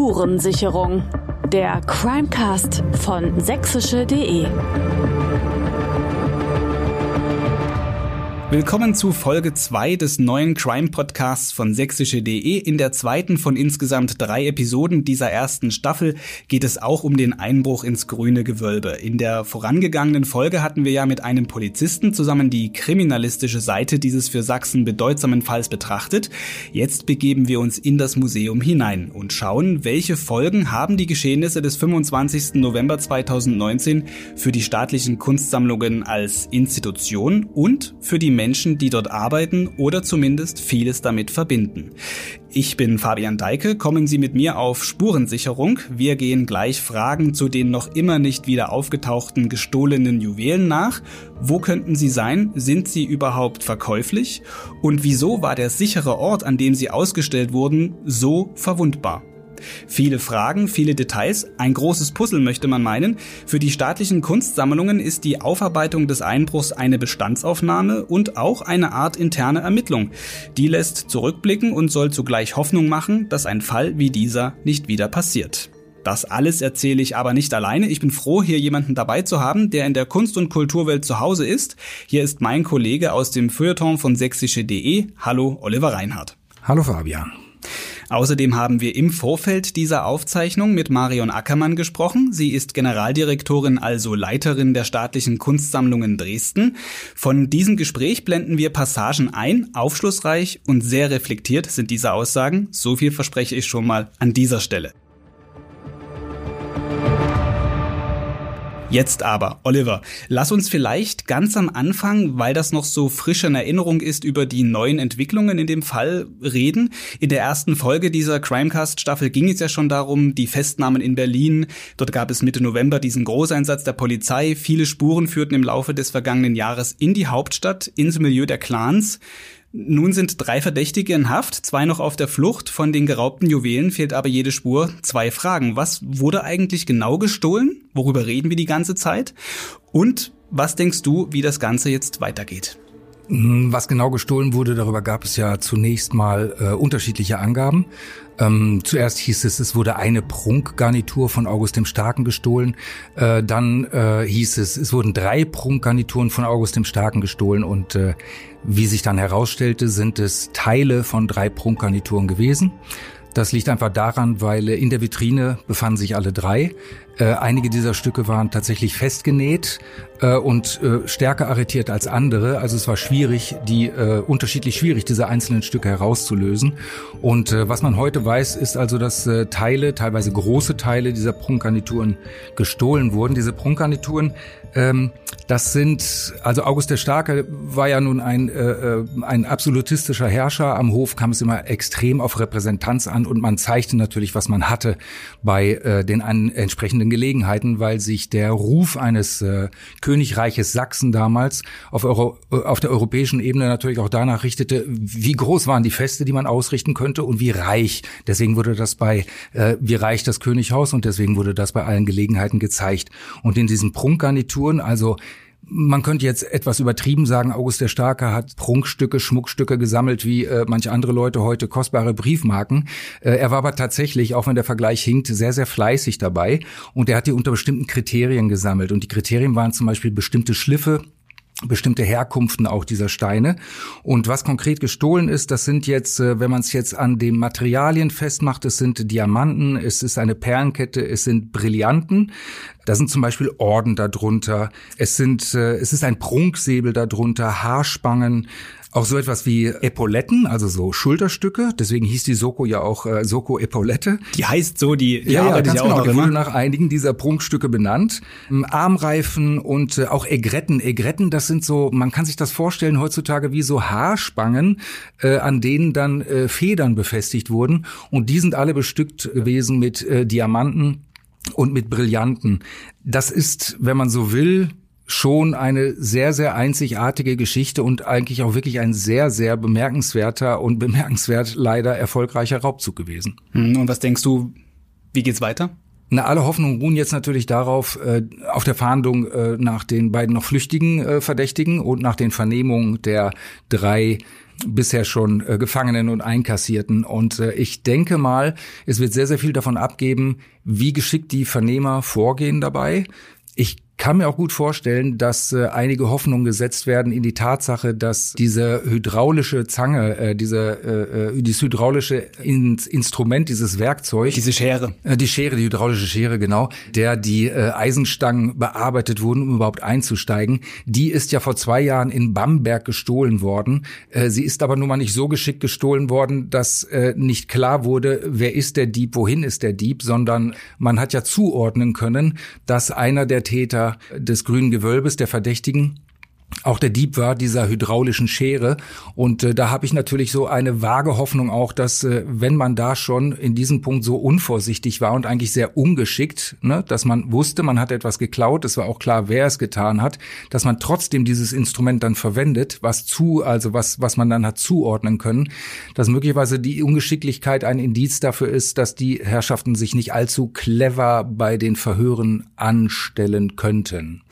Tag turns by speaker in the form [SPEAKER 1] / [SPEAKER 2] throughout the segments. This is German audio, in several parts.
[SPEAKER 1] Spurensicherung. Der Crimecast von sächsische.de.
[SPEAKER 2] Willkommen zu Folge 2 des neuen Crime-Podcasts von sächsische.de. In der zweiten von insgesamt drei Episoden dieser ersten Staffel geht es auch um den Einbruch ins grüne Gewölbe. In der vorangegangenen Folge hatten wir ja mit einem Polizisten zusammen die kriminalistische Seite dieses für Sachsen bedeutsamen Falls betrachtet. Jetzt begeben wir uns in das Museum hinein und schauen, welche Folgen haben die Geschehnisse des 25. November 2019 für die staatlichen Kunstsammlungen als Institution und für die Menschen, die dort arbeiten oder zumindest vieles damit verbinden. Ich bin Fabian Deike, kommen Sie mit mir auf Spurensicherung. Wir gehen gleich Fragen zu den noch immer nicht wieder aufgetauchten gestohlenen Juwelen nach. Wo könnten sie sein? Sind sie überhaupt verkäuflich? Und wieso war der sichere Ort, an dem sie ausgestellt wurden, so verwundbar? Viele Fragen, viele Details, ein großes Puzzle möchte man meinen. Für die staatlichen Kunstsammlungen ist die Aufarbeitung des Einbruchs eine Bestandsaufnahme und auch eine Art interne Ermittlung. Die lässt zurückblicken und soll zugleich Hoffnung machen, dass ein Fall wie dieser nicht wieder passiert. Das alles erzähle ich aber nicht alleine. Ich bin froh, hier jemanden dabei zu haben, der in der Kunst- und Kulturwelt zu Hause ist. Hier ist mein Kollege aus dem Feuilleton von sächsische.de. Hallo, Oliver Reinhardt.
[SPEAKER 3] Hallo, Fabian.
[SPEAKER 2] Außerdem haben wir im Vorfeld dieser Aufzeichnung mit Marion Ackermann gesprochen. Sie ist Generaldirektorin, also Leiterin der staatlichen Kunstsammlungen Dresden. Von diesem Gespräch blenden wir Passagen ein. Aufschlussreich und sehr reflektiert sind diese Aussagen. So viel verspreche ich schon mal an dieser Stelle. Jetzt aber, Oliver, lass uns vielleicht ganz am Anfang, weil das noch so frisch in Erinnerung ist, über die neuen Entwicklungen in dem Fall reden. In der ersten Folge dieser Crimecast-Staffel ging es ja schon darum, die Festnahmen in Berlin. Dort gab es Mitte November diesen Großeinsatz der Polizei. Viele Spuren führten im Laufe des vergangenen Jahres in die Hauptstadt, ins Milieu der Clans. Nun sind drei Verdächtige in Haft, zwei noch auf der Flucht. Von den geraubten Juwelen fehlt aber jede Spur. Zwei Fragen. Was wurde eigentlich genau gestohlen? Worüber reden wir die ganze Zeit? Und was denkst du, wie das Ganze jetzt weitergeht?
[SPEAKER 3] Hm, was genau gestohlen wurde, darüber gab es ja zunächst mal äh, unterschiedliche Angaben. Ähm, zuerst hieß es, es wurde eine Prunkgarnitur von August dem Starken gestohlen. Äh, dann äh, hieß es, es wurden drei Prunkgarnituren von August dem Starken gestohlen. Und äh, wie sich dann herausstellte, sind es Teile von drei Prunkgarnituren gewesen. Das liegt einfach daran, weil in der Vitrine befanden sich alle drei. Äh, einige dieser Stücke waren tatsächlich festgenäht äh, und äh, stärker arretiert als andere. Also es war schwierig, die äh, unterschiedlich schwierig, diese einzelnen Stücke herauszulösen. Und äh, was man heute weiß, ist also, dass äh, Teile, teilweise große Teile dieser Prunkgarnituren gestohlen wurden. Diese Prunkgarnituren ähm, das sind, also August der Starke war ja nun ein, äh, äh, ein absolutistischer Herrscher. Am Hof kam es immer extrem auf Repräsentanz an und man zeigte natürlich, was man hatte bei äh, den an, entsprechenden Gelegenheiten, weil sich der Ruf eines äh, Königreiches Sachsen damals auf, Euro, äh, auf der europäischen Ebene natürlich auch danach richtete, wie groß waren die Feste, die man ausrichten könnte und wie reich. Deswegen wurde das bei, äh, wie reich das Könighaus und deswegen wurde das bei allen Gelegenheiten gezeigt. Und in diesen Prunkgarnituren. Also man könnte jetzt etwas übertrieben sagen, August der Starke hat Prunkstücke, Schmuckstücke gesammelt, wie äh, manche andere Leute heute kostbare Briefmarken. Äh, er war aber tatsächlich, auch wenn der Vergleich hinkt, sehr, sehr fleißig dabei. Und er hat die unter bestimmten Kriterien gesammelt. Und die Kriterien waren zum Beispiel bestimmte Schliffe, bestimmte Herkunften auch dieser Steine. Und was konkret gestohlen ist, das sind jetzt, äh, wenn man es jetzt an den Materialien festmacht, es sind Diamanten, es ist eine Perlenkette, es sind Brillanten. Da sind zum Beispiel Orden darunter. Es sind, äh, es ist ein Prunksäbel darunter, Haarspangen, auch so etwas wie Epauletten, also so Schulterstücke. Deswegen hieß die Soko ja auch äh, Soko Epaulette.
[SPEAKER 2] Die heißt so, die,
[SPEAKER 3] die ja, ja, ganz ja genau. Die wurde nach einigen dieser Prunkstücke benannt. Ähm, Armreifen und äh, auch Egretten. Egretten, das sind so, man kann sich das vorstellen heutzutage wie so Haarspangen, äh, an denen dann äh, Federn befestigt wurden. Und die sind alle bestückt gewesen mit äh, Diamanten und mit Brillanten. Das ist, wenn man so will, schon eine sehr, sehr einzigartige Geschichte und eigentlich auch wirklich ein sehr, sehr bemerkenswerter und bemerkenswert leider erfolgreicher Raubzug gewesen.
[SPEAKER 2] Hm, und was denkst du, wie geht's weiter?
[SPEAKER 3] Na, alle Hoffnungen ruhen jetzt natürlich darauf, äh, auf der Fahndung äh, nach den beiden noch flüchtigen äh, Verdächtigen und nach den Vernehmungen der drei bisher schon äh, Gefangenen und Einkassierten. Und äh, ich denke mal, es wird sehr, sehr viel davon abgeben, wie geschickt die Vernehmer vorgehen dabei. Ich kann mir auch gut vorstellen, dass äh, einige Hoffnungen gesetzt werden in die Tatsache, dass diese hydraulische Zange, äh, diese, äh, äh dieses hydraulische in Instrument, dieses Werkzeug,
[SPEAKER 2] diese Schere,
[SPEAKER 3] äh, die Schere, die hydraulische Schere, genau, der die äh, Eisenstangen bearbeitet wurden, um überhaupt einzusteigen, die ist ja vor zwei Jahren in Bamberg gestohlen worden. Äh, sie ist aber nun mal nicht so geschickt gestohlen worden, dass äh, nicht klar wurde, wer ist der Dieb, wohin ist der Dieb, sondern man hat ja zuordnen können, dass einer der Täter des grünen Gewölbes der Verdächtigen auch der Dieb war dieser hydraulischen Schere. Und äh, da habe ich natürlich so eine vage Hoffnung auch, dass äh, wenn man da schon in diesem Punkt so unvorsichtig war und eigentlich sehr ungeschickt, ne, dass man wusste, man hat etwas geklaut, es war auch klar, wer es getan hat, dass man trotzdem dieses Instrument dann verwendet, was zu, also was, was man dann hat zuordnen können, dass möglicherweise die Ungeschicklichkeit ein Indiz dafür ist, dass die Herrschaften sich nicht allzu clever bei den Verhören anstellen könnten.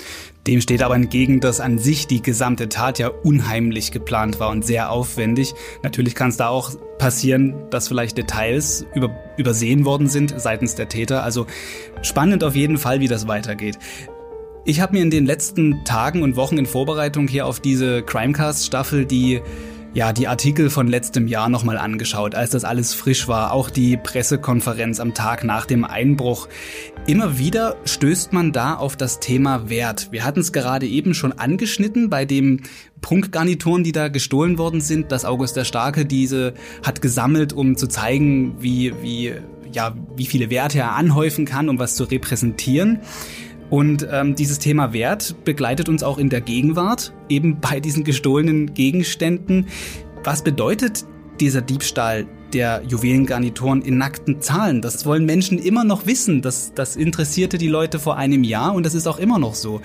[SPEAKER 2] Dem steht aber entgegen, dass an sich die gesamte Tat ja unheimlich geplant war und sehr aufwendig. Natürlich kann es da auch passieren, dass vielleicht Details über, übersehen worden sind seitens der Täter. Also spannend auf jeden Fall, wie das weitergeht. Ich habe mir in den letzten Tagen und Wochen in Vorbereitung hier auf diese Crimecast-Staffel die ja, die Artikel von letztem Jahr nochmal angeschaut, als das alles frisch war, auch die Pressekonferenz am Tag nach dem Einbruch. Immer wieder stößt man da auf das Thema Wert. Wir hatten es gerade eben schon angeschnitten bei dem Prunkgarnituren, die da gestohlen worden sind, dass August der Starke diese hat gesammelt, um zu zeigen, wie, wie, ja, wie viele Werte er anhäufen kann, um was zu repräsentieren. Und ähm, dieses Thema Wert begleitet uns auch in der Gegenwart, eben bei diesen gestohlenen Gegenständen. Was bedeutet dieser Diebstahl der Juwelengarnituren in nackten Zahlen? Das wollen Menschen immer noch wissen. Das, das interessierte die Leute vor einem Jahr und das ist auch immer noch so.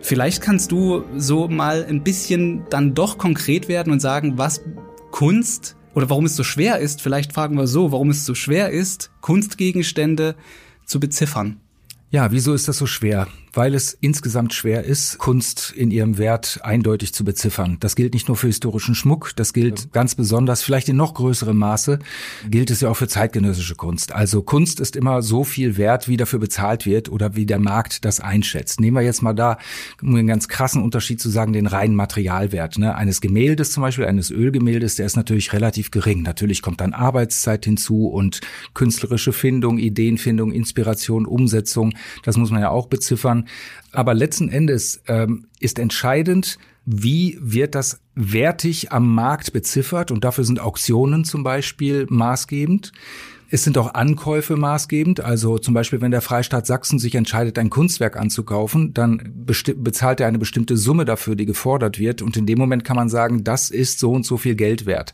[SPEAKER 2] Vielleicht kannst du so mal ein bisschen dann doch konkret werden und sagen, was Kunst oder warum es so schwer ist, vielleicht fragen wir so, warum es so schwer ist, Kunstgegenstände zu beziffern.
[SPEAKER 3] Ja, wieso ist das so schwer? Weil es insgesamt schwer ist, Kunst in ihrem Wert eindeutig zu beziffern. Das gilt nicht nur für historischen Schmuck, das gilt ganz besonders, vielleicht in noch größerem Maße, gilt es ja auch für zeitgenössische Kunst. Also Kunst ist immer so viel wert, wie dafür bezahlt wird oder wie der Markt das einschätzt. Nehmen wir jetzt mal da, um einen ganz krassen Unterschied zu sagen, den reinen Materialwert. Ne? Eines Gemäldes zum Beispiel, eines Ölgemäldes, der ist natürlich relativ gering. Natürlich kommt dann Arbeitszeit hinzu und künstlerische Findung, Ideenfindung, Inspiration, Umsetzung. Das muss man ja auch beziffern. Aber letzten Endes ähm, ist entscheidend, wie wird das wertig am Markt beziffert? Und dafür sind Auktionen zum Beispiel maßgebend. Es sind auch Ankäufe maßgebend. Also zum Beispiel, wenn der Freistaat Sachsen sich entscheidet, ein Kunstwerk anzukaufen, dann bezahlt er eine bestimmte Summe dafür, die gefordert wird. Und in dem Moment kann man sagen, das ist so und so viel Geld wert.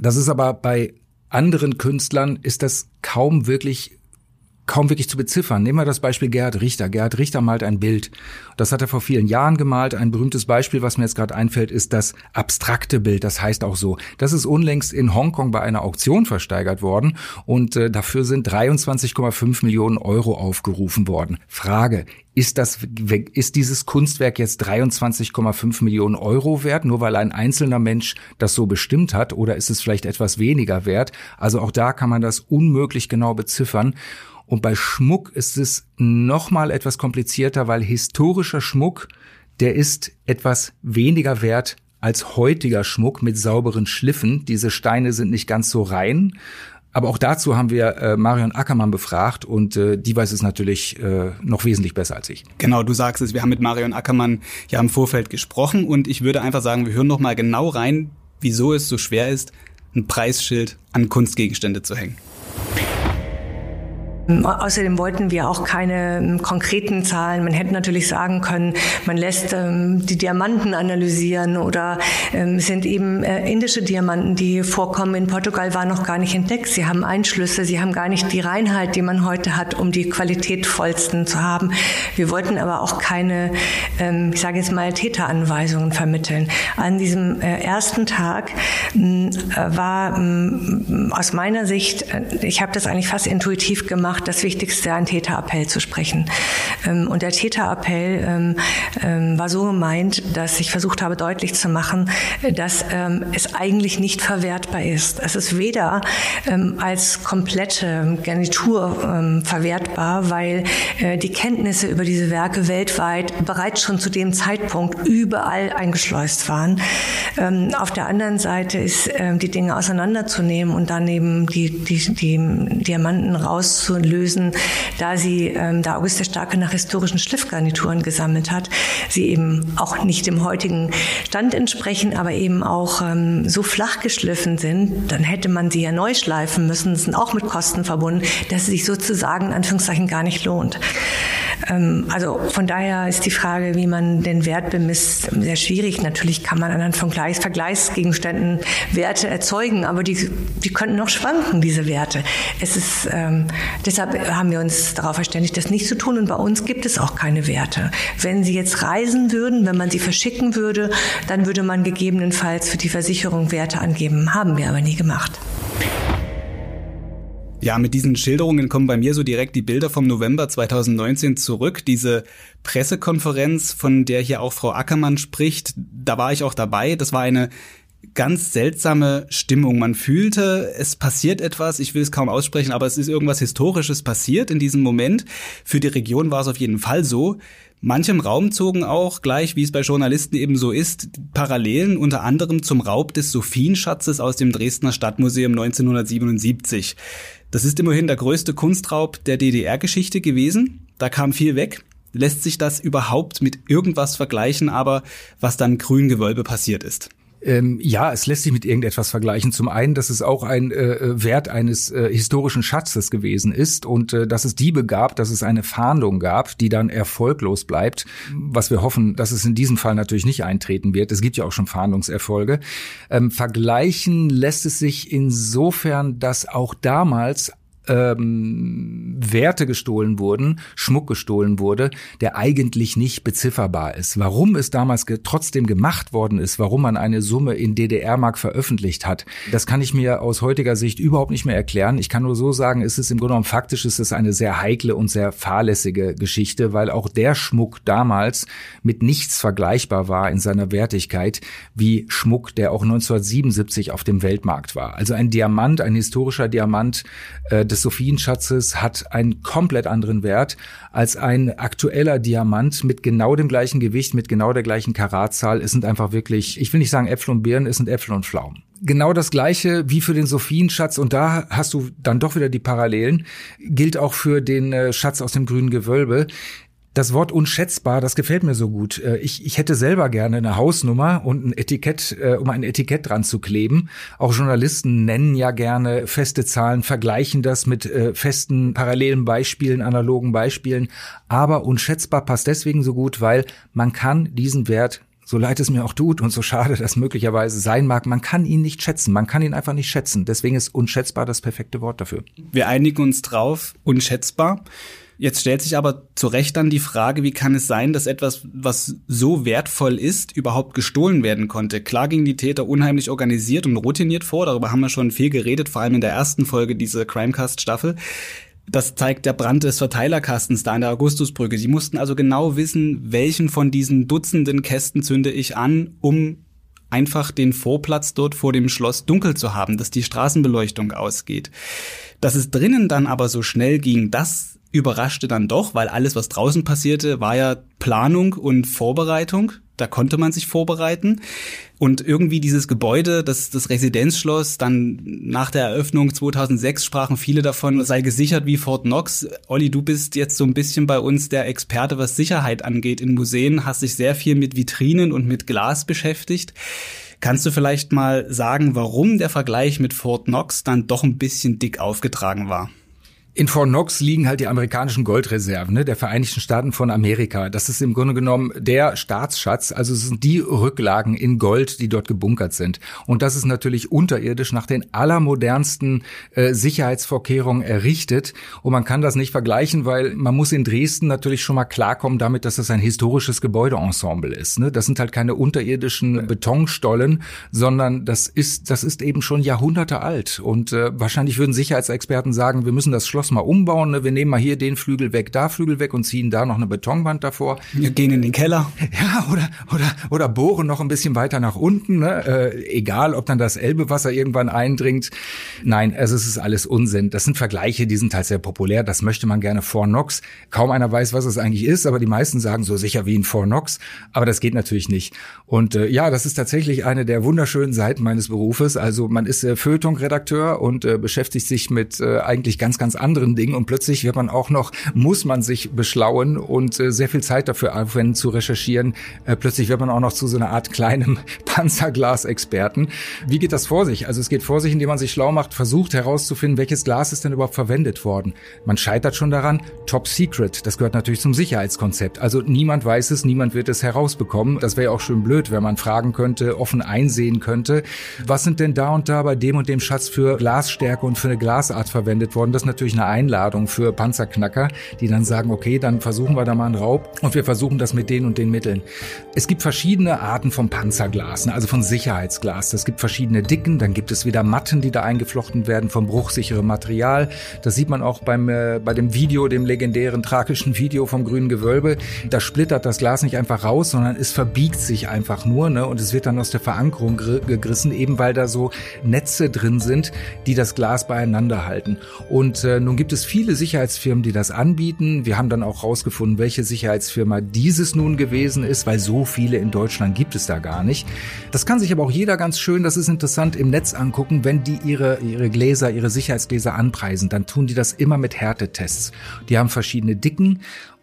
[SPEAKER 3] Das ist aber bei anderen Künstlern ist das kaum wirklich kaum wirklich zu beziffern. Nehmen wir das Beispiel Gerhard Richter. Gerhard Richter malt ein Bild. Das hat er vor vielen Jahren gemalt. Ein berühmtes Beispiel, was mir jetzt gerade einfällt, ist das abstrakte Bild. Das heißt auch so. Das ist unlängst in Hongkong bei einer Auktion versteigert worden und äh, dafür sind 23,5 Millionen Euro aufgerufen worden. Frage, ist das, ist dieses Kunstwerk jetzt 23,5 Millionen Euro wert, nur weil ein einzelner Mensch das so bestimmt hat, oder ist es vielleicht etwas weniger wert? Also auch da kann man das unmöglich genau beziffern. Und bei Schmuck ist es nochmal etwas komplizierter, weil historischer Schmuck, der ist etwas weniger wert als heutiger Schmuck mit sauberen Schliffen. Diese Steine sind nicht ganz so rein. Aber auch dazu haben wir äh, Marion Ackermann befragt und äh, die weiß es natürlich äh, noch wesentlich besser als ich.
[SPEAKER 2] Genau, du sagst es, wir haben mit Marion Ackermann ja im Vorfeld gesprochen und ich würde einfach sagen, wir hören noch mal genau rein, wieso es so schwer ist, ein Preisschild an Kunstgegenstände zu hängen.
[SPEAKER 4] Außerdem wollten wir auch keine ähm, konkreten Zahlen. Man hätte natürlich sagen können, man lässt ähm, die Diamanten analysieren oder ähm, sind eben äh, indische Diamanten, die vorkommen in Portugal, waren noch gar nicht entdeckt. Sie haben Einschlüsse, sie haben gar nicht die Reinheit, die man heute hat, um die qualitätvollsten zu haben. Wir wollten aber auch keine, ähm, ich sage jetzt mal, Täteranweisungen vermitteln. An diesem äh, ersten Tag äh, war aus meiner Sicht, ich habe das eigentlich fast intuitiv gemacht, gemacht, das Wichtigste, einen Täterappell zu sprechen. Ähm, und der Täterappell ähm, ähm, war so gemeint, dass ich versucht habe, deutlich zu machen, dass es eigentlich nicht verwertbar ist. Es ist weder als komplette Garnitur verwertbar, weil äh, die Kenntnisse über diese Werke weltweit bereits schon zu dem Zeitpunkt überall eingeschleust waren. Auf der anderen Seite ist die Dinge auseinanderzunehmen und dann eben die, die, die Diamanten rauszulösen, da sie, da August der Starke nach historischen Schliffgarnituren gesammelt hat, sie eben auch nicht dem heutigen Stand entsprechen, aber eben auch ähm, so flach geschliffen sind, dann hätte man sie ja neu schleifen müssen, sind auch mit Kosten verbunden, dass es sich sozusagen in Anführungszeichen gar nicht lohnt. Ähm, also von daher ist die Frage, wie man den Wert bemisst, sehr schwierig. Natürlich kann man anhand von Gleich Vergleichsgegenständen Werte erzeugen, aber die, die könnten noch schwanken, diese Werte. Es ist, ähm, deshalb haben wir uns darauf verständigt, das nicht zu tun und bei uns gibt es auch keine Werte. Wenn Sie jetzt reisen würden, wenn man sie verschicken würde, dann würde man gegebenenfalls für die Versicherung Werte angeben. Haben wir aber nie gemacht.
[SPEAKER 2] Ja, mit diesen Schilderungen kommen bei mir so direkt die Bilder vom November 2019 zurück. Diese Pressekonferenz, von der hier auch Frau Ackermann spricht, da war ich auch dabei. Das war eine ganz seltsame Stimmung. Man fühlte, es passiert etwas, ich will es kaum aussprechen, aber es ist irgendwas Historisches passiert in diesem Moment. Für die Region war es auf jeden Fall so. Manchem Raum zogen auch, gleich wie es bei Journalisten eben so ist, Parallelen unter anderem zum Raub des Sophienschatzes aus dem Dresdner Stadtmuseum 1977. Das ist immerhin der größte Kunstraub der DDR-Geschichte gewesen. Da kam viel weg. Lässt sich das überhaupt mit irgendwas vergleichen, aber was dann Grüngewölbe passiert ist?
[SPEAKER 3] Ähm, ja, es lässt sich mit irgendetwas vergleichen. Zum einen, dass es auch ein äh, äh, Wert eines äh, historischen Schatzes gewesen ist und äh, dass es Diebe gab, dass es eine Fahndung gab, die dann erfolglos bleibt. Was wir hoffen, dass es in diesem Fall natürlich nicht eintreten wird. Es gibt ja auch schon Fahndungserfolge. Ähm, vergleichen lässt es sich insofern, dass auch damals ähm, Werte gestohlen wurden, Schmuck gestohlen wurde, der eigentlich nicht bezifferbar ist. Warum es damals ge trotzdem gemacht worden ist, warum man eine Summe in DDR-Mark veröffentlicht hat, das kann ich mir aus heutiger Sicht überhaupt nicht mehr erklären. Ich kann nur so sagen, es ist im Grunde genommen faktisch, es eine sehr heikle und sehr fahrlässige Geschichte, weil auch der Schmuck damals mit nichts vergleichbar war in seiner Wertigkeit wie Schmuck, der auch 1977 auf dem Weltmarkt war. Also ein Diamant, ein historischer Diamant äh, des Sophienschatzes hat einen komplett anderen Wert als ein aktueller Diamant mit genau dem gleichen Gewicht, mit genau der gleichen Karatzahl. Es sind einfach wirklich, ich will nicht sagen Äpfel und Birnen, es sind Äpfel und Pflaumen genau das gleiche wie für den Sophienschatz und da hast du dann doch wieder die Parallelen, gilt auch für den äh, Schatz aus dem grünen Gewölbe das Wort unschätzbar, das gefällt mir so gut. Äh, ich, ich hätte selber gerne eine Hausnummer und ein Etikett, äh, um ein Etikett dran zu kleben. Auch Journalisten nennen ja gerne feste Zahlen, vergleichen das mit äh, festen parallelen Beispielen, analogen Beispielen. Aber unschätzbar passt deswegen so gut, weil man kann diesen Wert so leid es mir auch tut und so schade das möglicherweise sein mag, man kann ihn nicht schätzen. Man kann ihn einfach nicht schätzen. Deswegen ist unschätzbar das perfekte Wort dafür.
[SPEAKER 2] Wir einigen uns drauf, unschätzbar. Jetzt stellt sich aber zu Recht dann die Frage, wie kann es sein, dass etwas, was so wertvoll ist, überhaupt gestohlen werden konnte? Klar gingen die Täter unheimlich organisiert und routiniert vor, darüber haben wir schon viel geredet, vor allem in der ersten Folge dieser Crimecast-Staffel. Das zeigt der Brand des Verteilerkastens da an der Augustusbrücke. Sie mussten also genau wissen, welchen von diesen Dutzenden Kästen zünde ich an, um einfach den Vorplatz dort vor dem Schloss dunkel zu haben, dass die Straßenbeleuchtung ausgeht. Dass es drinnen dann aber so schnell ging, das überraschte dann doch, weil alles, was draußen passierte, war ja Planung und Vorbereitung. Da konnte man sich vorbereiten. Und irgendwie dieses Gebäude, das, das Residenzschloss, dann nach der Eröffnung 2006 sprachen viele davon, sei gesichert wie Fort Knox. Olli, du bist jetzt so ein bisschen bei uns der Experte, was Sicherheit angeht in Museen, hast dich sehr viel mit Vitrinen und mit Glas beschäftigt. Kannst du vielleicht mal sagen, warum der Vergleich mit Fort Knox dann doch ein bisschen dick aufgetragen war?
[SPEAKER 3] In Fort Knox liegen halt die amerikanischen Goldreserven ne, der Vereinigten Staaten von Amerika. Das ist im Grunde genommen der Staatsschatz. Also es sind die Rücklagen in Gold, die dort gebunkert sind. Und das ist natürlich unterirdisch nach den allermodernsten äh, Sicherheitsvorkehrungen errichtet. Und man kann das nicht vergleichen, weil man muss in Dresden natürlich schon mal klarkommen damit, dass das ein historisches Gebäudeensemble ist. Ne? Das sind halt keine unterirdischen Betonstollen, sondern das ist, das ist eben schon Jahrhunderte alt. Und äh, wahrscheinlich würden Sicherheitsexperten sagen, wir müssen das Schloss Mal umbauen. Ne? Wir nehmen mal hier den Flügel weg, da Flügel weg und ziehen da noch eine Betonwand davor.
[SPEAKER 2] Wir gehen in den Keller.
[SPEAKER 3] Ja, oder, oder, oder bohren noch ein bisschen weiter nach unten. Ne? Äh, egal, ob dann das Elbewasser irgendwann eindringt. Nein, also es ist alles Unsinn. Das sind Vergleiche, die sind halt sehr populär. Das möchte man gerne vor Nox. Kaum einer weiß, was es eigentlich ist, aber die meisten sagen so sicher wie ein vor Nox. Aber das geht natürlich nicht. Und äh, ja, das ist tatsächlich eine der wunderschönen Seiten meines Berufes. Also man ist äh, Feuilleton-Redakteur und äh, beschäftigt sich mit äh, eigentlich ganz, ganz anderen Dingen. Und plötzlich wird man auch noch, muss man sich beschlauen und äh, sehr viel Zeit dafür aufwenden zu recherchieren. Äh, plötzlich wird man auch noch zu so einer Art kleinem Panzerglas-Experten. Wie geht das vor sich? Also es geht vor sich, indem man sich schlau macht, versucht herauszufinden, welches Glas ist denn überhaupt verwendet worden. Man scheitert schon daran, top secret. Das gehört natürlich zum Sicherheitskonzept. Also niemand weiß es, niemand wird es herausbekommen. Das wäre ja auch schön blöd, wenn man fragen könnte, offen einsehen könnte, was sind denn da und da bei dem und dem Schatz für Glasstärke und für eine Glasart verwendet worden. Das ist natürlich eine Einladung für Panzerknacker, die dann sagen, okay, dann versuchen wir da mal einen Raub und wir versuchen das mit den und den Mitteln. Es gibt verschiedene Arten von Panzerglas, ne, also von Sicherheitsglas. Es gibt verschiedene Dicken, dann gibt es wieder Matten, die da eingeflochten werden vom bruchsicherem Material. Das sieht man auch beim, äh, bei dem Video, dem legendären tragischen Video vom grünen Gewölbe. Da splittert das Glas nicht einfach raus, sondern es verbiegt sich einfach nur ne, und es wird dann aus der Verankerung gegrissen, eben weil da so Netze drin sind, die das Glas beieinander halten. Und äh, nun gibt es viele Sicherheitsfirmen, die das anbieten. Wir haben dann auch rausgefunden, welche Sicherheitsfirma dieses nun gewesen ist, weil so viele in Deutschland gibt es da gar nicht. Das kann sich aber auch jeder ganz schön, das ist interessant, im Netz angucken, wenn die ihre, ihre Gläser, ihre Sicherheitsgläser anpreisen, dann tun die das immer mit Härtetests. Die haben verschiedene Dicken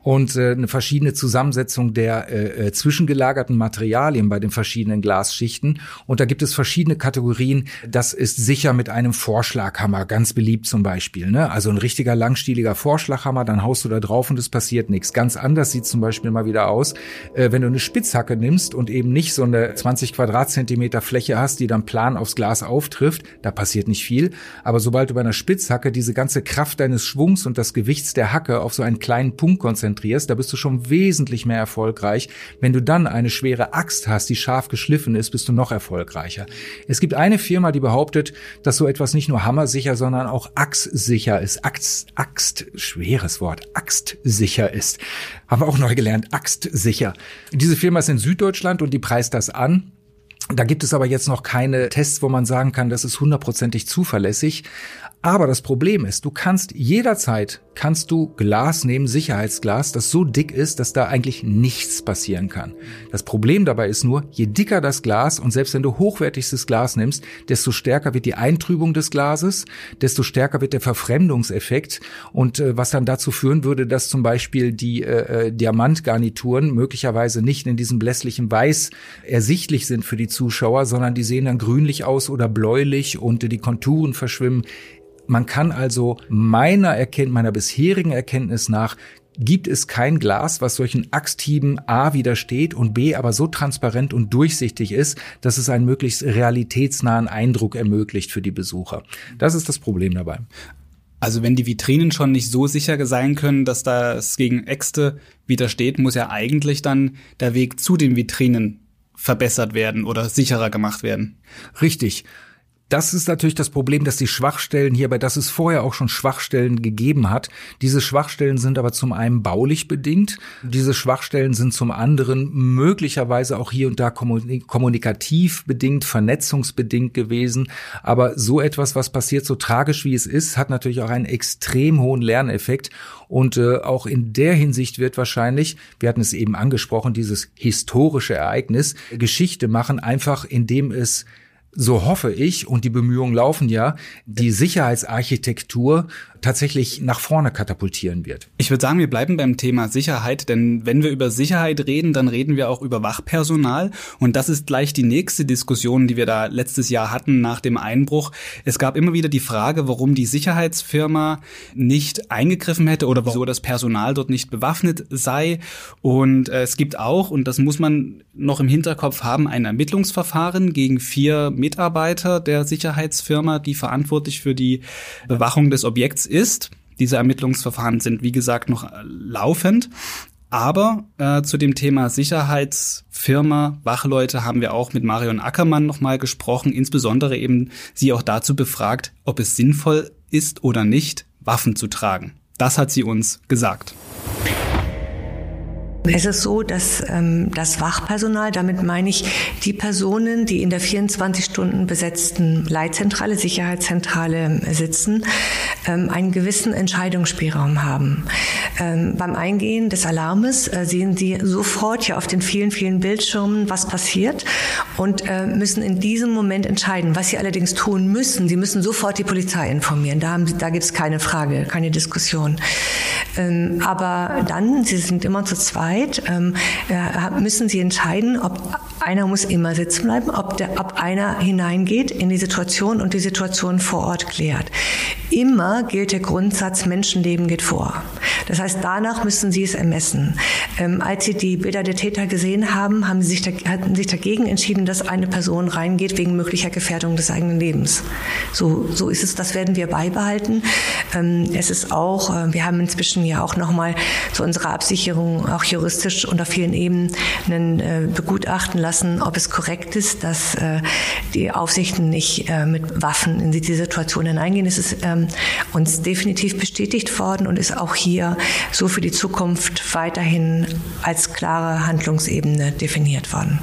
[SPEAKER 3] und äh, eine verschiedene Zusammensetzung der äh, äh, zwischengelagerten Materialien bei den verschiedenen Glasschichten. Und da gibt es verschiedene Kategorien. Das ist sicher mit einem Vorschlaghammer, ganz beliebt zum Beispiel. Ne? Also ein richtiger langstieliger Vorschlaghammer, dann haust du da drauf und es passiert nichts. Ganz anders sieht zum Beispiel mal wieder aus, äh, wenn du eine Spitzhacke nimmst und eben nicht so eine 20 Quadratzentimeter Fläche hast, die dann plan aufs Glas auftrifft, da passiert nicht viel. Aber sobald du bei einer Spitzhacke diese ganze Kraft deines Schwungs und das Gewichts der Hacke auf so einen kleinen Punkt konzentrierst, konzentrierst, da bist du schon wesentlich mehr erfolgreich. Wenn du dann eine schwere Axt hast, die scharf geschliffen ist, bist du noch erfolgreicher. Es gibt eine Firma, die behauptet, dass so etwas nicht nur hammersicher, sondern auch axtsicher ist. Axt, Axt, schweres Wort, axtsicher ist. Haben wir auch neu gelernt, axtsicher. Diese Firma ist in Süddeutschland und die preist das an. Da gibt es aber jetzt noch keine Tests, wo man sagen kann, das ist hundertprozentig zuverlässig. Aber das Problem ist, du kannst jederzeit kannst du Glas nehmen, Sicherheitsglas, das so dick ist, dass da eigentlich nichts passieren kann. Das Problem dabei ist nur, je dicker das Glas und selbst wenn du hochwertigstes Glas nimmst, desto stärker wird die Eintrübung des Glases, desto stärker wird der Verfremdungseffekt und äh, was dann dazu führen würde, dass zum Beispiel die äh, äh Diamantgarnituren möglicherweise nicht in diesem blässlichen Weiß ersichtlich sind für die Zuschauer, sondern die sehen dann grünlich aus oder bläulich und äh, die Konturen verschwimmen. Man kann also meiner Erkenntnis, meiner bisherigen Erkenntnis nach gibt es kein Glas, was solchen Axthieben A widersteht und B aber so transparent und durchsichtig ist, dass es einen möglichst realitätsnahen Eindruck ermöglicht für die Besucher. Das ist das Problem dabei.
[SPEAKER 2] Also wenn die Vitrinen schon nicht so sicher sein können, dass das gegen Äxte widersteht, muss ja eigentlich dann der Weg zu den Vitrinen verbessert werden oder sicherer gemacht werden.
[SPEAKER 3] Richtig. Das ist natürlich das Problem, dass die Schwachstellen hierbei, dass es vorher auch schon Schwachstellen gegeben hat. Diese Schwachstellen sind aber zum einen baulich bedingt. Diese Schwachstellen sind zum anderen möglicherweise auch hier und da kommunikativ bedingt, vernetzungsbedingt gewesen. Aber so etwas, was passiert, so tragisch wie es ist, hat natürlich auch einen extrem hohen Lerneffekt. Und äh, auch in der Hinsicht wird wahrscheinlich, wir hatten es eben angesprochen, dieses historische Ereignis Geschichte machen, einfach indem es so hoffe ich, und die Bemühungen laufen ja, die Sicherheitsarchitektur tatsächlich nach vorne katapultieren wird.
[SPEAKER 2] Ich würde sagen, wir bleiben beim Thema Sicherheit, denn wenn wir über Sicherheit reden, dann reden wir auch über Wachpersonal. Und das ist gleich die nächste Diskussion, die wir da letztes Jahr hatten nach dem Einbruch. Es gab immer wieder die Frage, warum die Sicherheitsfirma nicht eingegriffen hätte oder wieso das Personal dort nicht bewaffnet sei. Und äh, es gibt auch, und das muss man noch im Hinterkopf haben, ein Ermittlungsverfahren gegen vier Mitarbeiter der Sicherheitsfirma, die verantwortlich für die Bewachung des Objekts ist. Diese Ermittlungsverfahren sind, wie gesagt, noch laufend. Aber äh, zu dem Thema Sicherheitsfirma, Wachleute haben wir auch mit Marion Ackermann nochmal gesprochen, insbesondere eben sie auch dazu befragt, ob es sinnvoll ist oder nicht, Waffen zu tragen. Das hat sie uns gesagt.
[SPEAKER 4] Es ist so, dass ähm, das Wachpersonal, damit meine ich die Personen, die in der 24 Stunden besetzten Leitzentrale, Sicherheitszentrale sitzen, ähm, einen gewissen Entscheidungsspielraum haben. Ähm, beim Eingehen des Alarmes äh, sehen Sie sofort ja auf den vielen, vielen Bildschirmen, was passiert und äh, müssen in diesem Moment entscheiden. Was Sie allerdings tun müssen, Sie müssen sofort die Polizei informieren. Da, da gibt es keine Frage, keine Diskussion. Ähm, aber dann, Sie sind immer zu zweit, Zeit ähm, müssen Sie entscheiden, ob einer muss immer sitzen bleiben, ob, der, ob einer hineingeht in die Situation und die Situation vor Ort klärt. Immer gilt der Grundsatz, Menschenleben geht vor. Das heißt, danach müssen Sie es ermessen. Ähm, als Sie die Bilder der Täter gesehen haben, haben Sie sich, da, hatten sich dagegen entschieden, dass eine Person reingeht wegen möglicher Gefährdung des eigenen Lebens. So, so ist es, das werden wir beibehalten. Ähm, es ist auch, äh, wir haben inzwischen ja auch nochmal zu unserer Absicherung auch juristisch juristisch unter vielen Ebenen äh, begutachten lassen, ob es korrekt ist, dass äh, die Aufsichten nicht äh, mit Waffen in die Situation hineingehen. Es ist ähm, uns definitiv bestätigt worden und ist auch hier so für die Zukunft weiterhin als klare Handlungsebene definiert worden.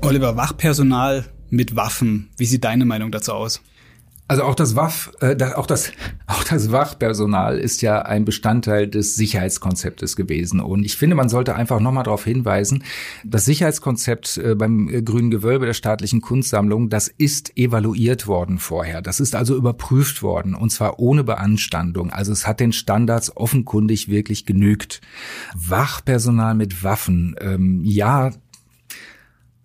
[SPEAKER 2] Oliver, Wachpersonal mit Waffen, wie sieht deine Meinung dazu aus?
[SPEAKER 3] Also auch das Waff, äh, auch das auch das Wachpersonal ist ja ein Bestandteil des Sicherheitskonzeptes gewesen und ich finde, man sollte einfach nochmal darauf hinweisen, das Sicherheitskonzept äh, beim äh, Grünen Gewölbe der staatlichen Kunstsammlung, das ist evaluiert worden vorher. Das ist also überprüft worden und zwar ohne Beanstandung. Also es hat den Standards offenkundig wirklich genügt. Wachpersonal mit Waffen, ähm, ja,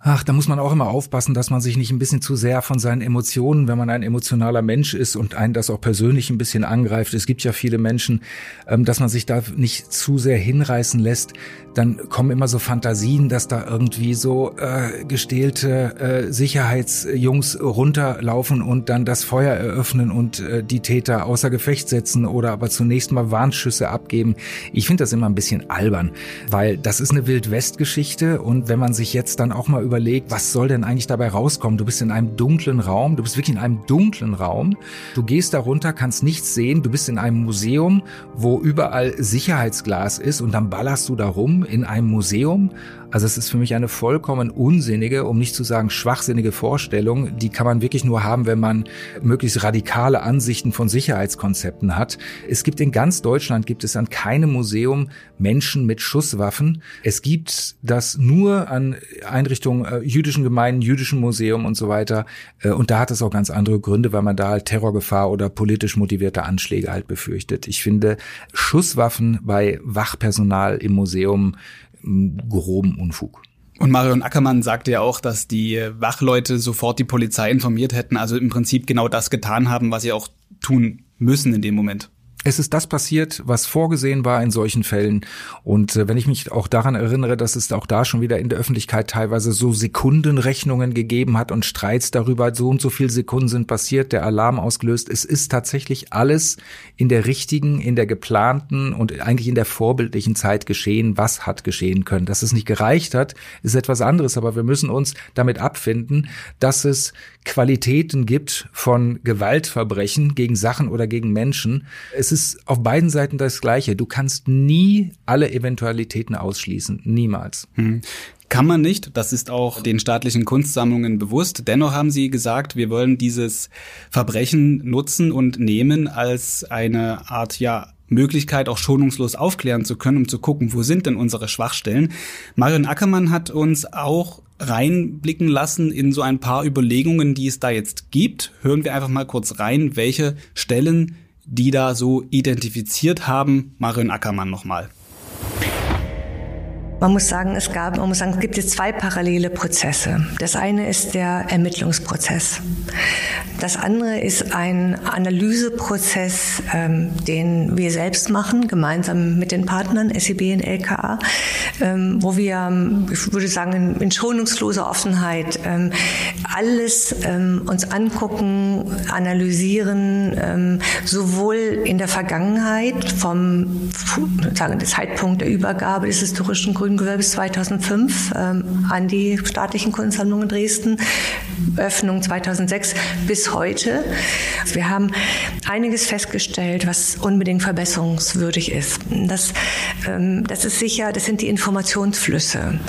[SPEAKER 3] Ach, da muss man auch immer aufpassen, dass man sich nicht ein bisschen zu sehr von seinen Emotionen, wenn man ein emotionaler Mensch ist und einen das auch persönlich ein bisschen angreift. Es gibt ja viele Menschen, ähm, dass man sich da nicht zu sehr hinreißen lässt. Dann kommen immer so Fantasien, dass da irgendwie so äh, gestählte äh, Sicherheitsjungs runterlaufen und dann das Feuer eröffnen und äh, die Täter außer Gefecht setzen oder aber zunächst mal Warnschüsse abgeben. Ich finde das immer ein bisschen albern, weil das ist eine Wildwest-Geschichte und wenn man sich jetzt dann auch mal überlegt, was soll denn eigentlich dabei rauskommen? Du bist in einem dunklen Raum, du bist wirklich in einem dunklen Raum. Du gehst da runter, kannst nichts sehen, du bist in einem Museum, wo überall Sicherheitsglas ist und dann ballerst du da rum in einem Museum also es ist für mich eine vollkommen unsinnige, um nicht zu sagen schwachsinnige Vorstellung. Die kann man wirklich nur haben, wenn man möglichst radikale Ansichten von Sicherheitskonzepten hat. Es gibt in ganz Deutschland gibt es an keinem Museum Menschen mit Schusswaffen. Es gibt das nur an Einrichtungen äh, jüdischen Gemeinden, jüdischen Museum und so weiter. Äh, und da hat es auch ganz andere Gründe, weil man da halt Terrorgefahr oder politisch motivierte Anschläge halt befürchtet. Ich finde Schusswaffen bei Wachpersonal im Museum groben Unfug.
[SPEAKER 2] Und Marion Ackermann sagte ja auch, dass die Wachleute sofort die Polizei informiert hätten, also im Prinzip genau das getan haben, was sie auch tun müssen in dem Moment.
[SPEAKER 3] Es ist das passiert, was vorgesehen war in solchen Fällen. Und äh, wenn ich mich auch daran erinnere, dass es auch da schon wieder in der Öffentlichkeit teilweise so Sekundenrechnungen gegeben hat und Streits darüber, so und so viel Sekunden sind passiert, der Alarm ausgelöst. Es ist tatsächlich alles in der richtigen, in der geplanten und eigentlich in der vorbildlichen Zeit geschehen, was hat geschehen können. Dass es nicht gereicht hat, ist etwas anderes, aber wir müssen uns damit abfinden, dass es Qualitäten gibt von Gewaltverbrechen gegen Sachen oder gegen Menschen. Es ist auf beiden Seiten das Gleiche. Du kannst nie alle Eventualitäten ausschließen. Niemals. Hm.
[SPEAKER 2] Kann man nicht. Das ist auch den staatlichen Kunstsammlungen bewusst. Dennoch haben sie gesagt, wir wollen dieses Verbrechen nutzen und nehmen als eine Art, ja, Möglichkeit, auch schonungslos aufklären zu können, um zu gucken, wo sind denn unsere Schwachstellen. Marion Ackermann hat uns auch reinblicken lassen in so ein paar Überlegungen, die es da jetzt gibt. Hören wir einfach mal kurz rein, welche Stellen die da so identifiziert haben. Marion Ackermann nochmal.
[SPEAKER 4] Man muss sagen, es gab, man muss sagen, es gibt jetzt zwei parallele Prozesse. Das eine ist der Ermittlungsprozess. Das andere ist ein Analyseprozess, ähm, den wir selbst machen, gemeinsam mit den Partnern SEB und LKA, ähm, wo wir, ähm, ich würde sagen, in, schonungsloser Offenheit ähm, alles ähm, uns angucken, analysieren, ähm, sowohl in der Vergangenheit vom sagen, Zeitpunkt der Übergabe des historischen Grünen bis 2005 ähm, an die staatlichen Kunstsammlungen Dresden Öffnung 2006 bis heute. Wir haben einiges festgestellt, was unbedingt verbesserungswürdig ist. Das, ähm, das ist sicher, das sind die Informationsflüsse.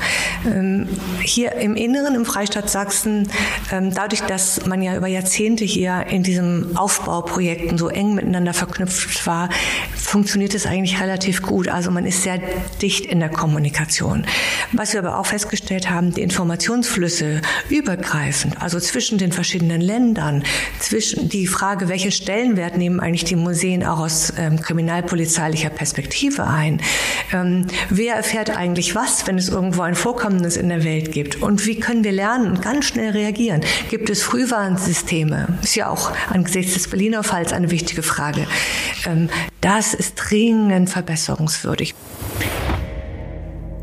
[SPEAKER 4] Ähm, hier im Inneren, im Freistaat Sachsen, ähm, dadurch, dass man ja über Jahrzehnte hier in diesen Aufbauprojekten so eng miteinander verknüpft war, funktioniert es eigentlich relativ gut. Also man ist sehr dicht in der Kommunikation. Was wir aber auch festgestellt haben, die Informationsflüsse übergreifend, also zwischen den verschiedenen Ländern, zwischen die Frage, welche Stellenwert nehmen eigentlich die Museen auch aus ähm, kriminalpolizeilicher Perspektive ein? Ähm, wer erfährt eigentlich was, wenn es irgendwo ein Vorkommnis in der Welt gibt? Und wie können wir lernen und ganz schnell reagieren? Gibt es Frühwarnsysteme? Ist ja auch angesichts des Berliner Falls eine wichtige Frage. Ähm, das ist dringend verbesserungswürdig.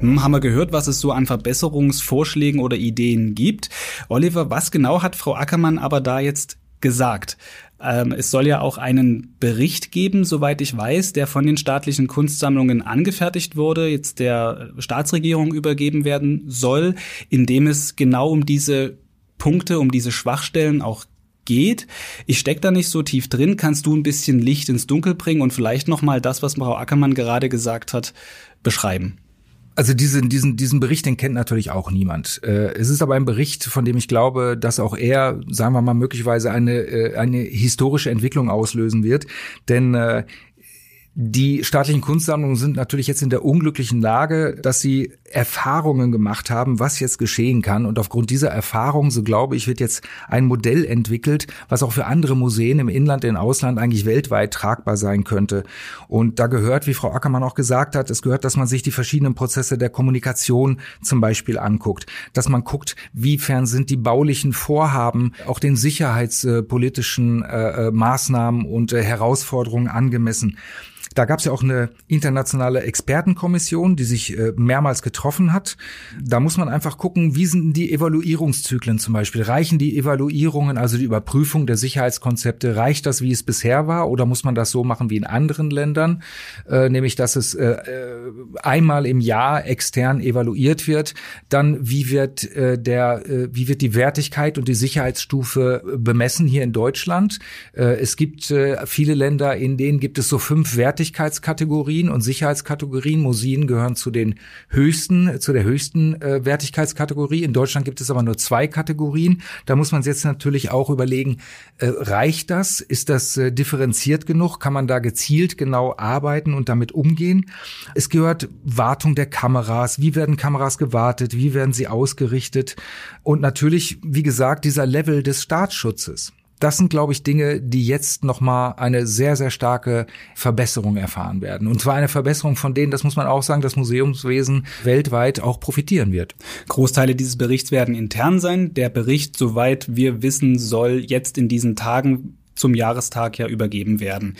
[SPEAKER 2] Hm, haben wir gehört, was es so an Verbesserungsvorschlägen oder Ideen gibt. Oliver, was genau hat Frau Ackermann aber da jetzt gesagt? Ähm, es soll ja auch einen Bericht geben, soweit ich weiß, der von den staatlichen Kunstsammlungen angefertigt wurde, jetzt der Staatsregierung übergeben werden soll, in dem es genau um diese Punkte, um diese Schwachstellen auch geht. Ich stecke da nicht so tief drin. Kannst du ein bisschen Licht ins Dunkel bringen und vielleicht noch mal das, was Frau Ackermann gerade gesagt hat, beschreiben?
[SPEAKER 3] Also diesen, diesen, diesen Bericht, den kennt natürlich auch niemand. Äh, es ist aber ein Bericht, von dem ich glaube, dass auch er, sagen wir mal, möglicherweise eine, äh, eine historische Entwicklung auslösen wird. Denn äh, die staatlichen Kunstsammlungen sind natürlich jetzt in der unglücklichen Lage, dass sie Erfahrungen gemacht haben, was jetzt geschehen kann. Und aufgrund dieser Erfahrungen, so glaube ich, wird jetzt ein Modell entwickelt, was auch für andere Museen im Inland, im Ausland eigentlich weltweit tragbar sein könnte. Und da gehört, wie Frau Ackermann auch gesagt hat, es gehört, dass man sich die verschiedenen Prozesse der Kommunikation zum Beispiel anguckt, dass man guckt, wiefern sind die baulichen Vorhaben auch den sicherheitspolitischen äh, äh, Maßnahmen und äh, Herausforderungen angemessen. Da gab es ja auch eine internationale Expertenkommission, die sich äh, mehrmals getroffen hat. Da muss man einfach gucken, wie sind die Evaluierungszyklen zum Beispiel? Reichen die Evaluierungen, also die Überprüfung der Sicherheitskonzepte, reicht das, wie es bisher war, oder muss man das so machen wie in anderen Ländern, äh, nämlich dass es äh, äh einmal im Jahr extern evaluiert wird? Dann wie wird äh, der, äh, wie wird die Wertigkeit und die Sicherheitsstufe bemessen hier in Deutschland? Äh, es gibt äh, viele Länder, in denen gibt es so fünf Wertigkeiten Wertigkeitskategorien und Sicherheitskategorien. Museen gehören zu den höchsten, zu der höchsten äh, Wertigkeitskategorie. In Deutschland gibt es aber nur zwei Kategorien. Da muss man jetzt natürlich auch überlegen, äh, reicht das? Ist das äh, differenziert genug? Kann man da gezielt genau arbeiten und damit umgehen? Es gehört Wartung der Kameras. Wie werden Kameras gewartet? Wie werden sie ausgerichtet? Und natürlich, wie gesagt, dieser Level des Staatsschutzes das sind, glaube ich, Dinge, die jetzt nochmal eine sehr, sehr starke Verbesserung erfahren werden. Und zwar eine Verbesserung, von denen, das muss man auch sagen, das Museumswesen weltweit auch profitieren wird.
[SPEAKER 2] Großteile dieses Berichts werden intern sein. Der Bericht, soweit wir wissen, soll jetzt in diesen Tagen zum Jahrestag ja übergeben werden.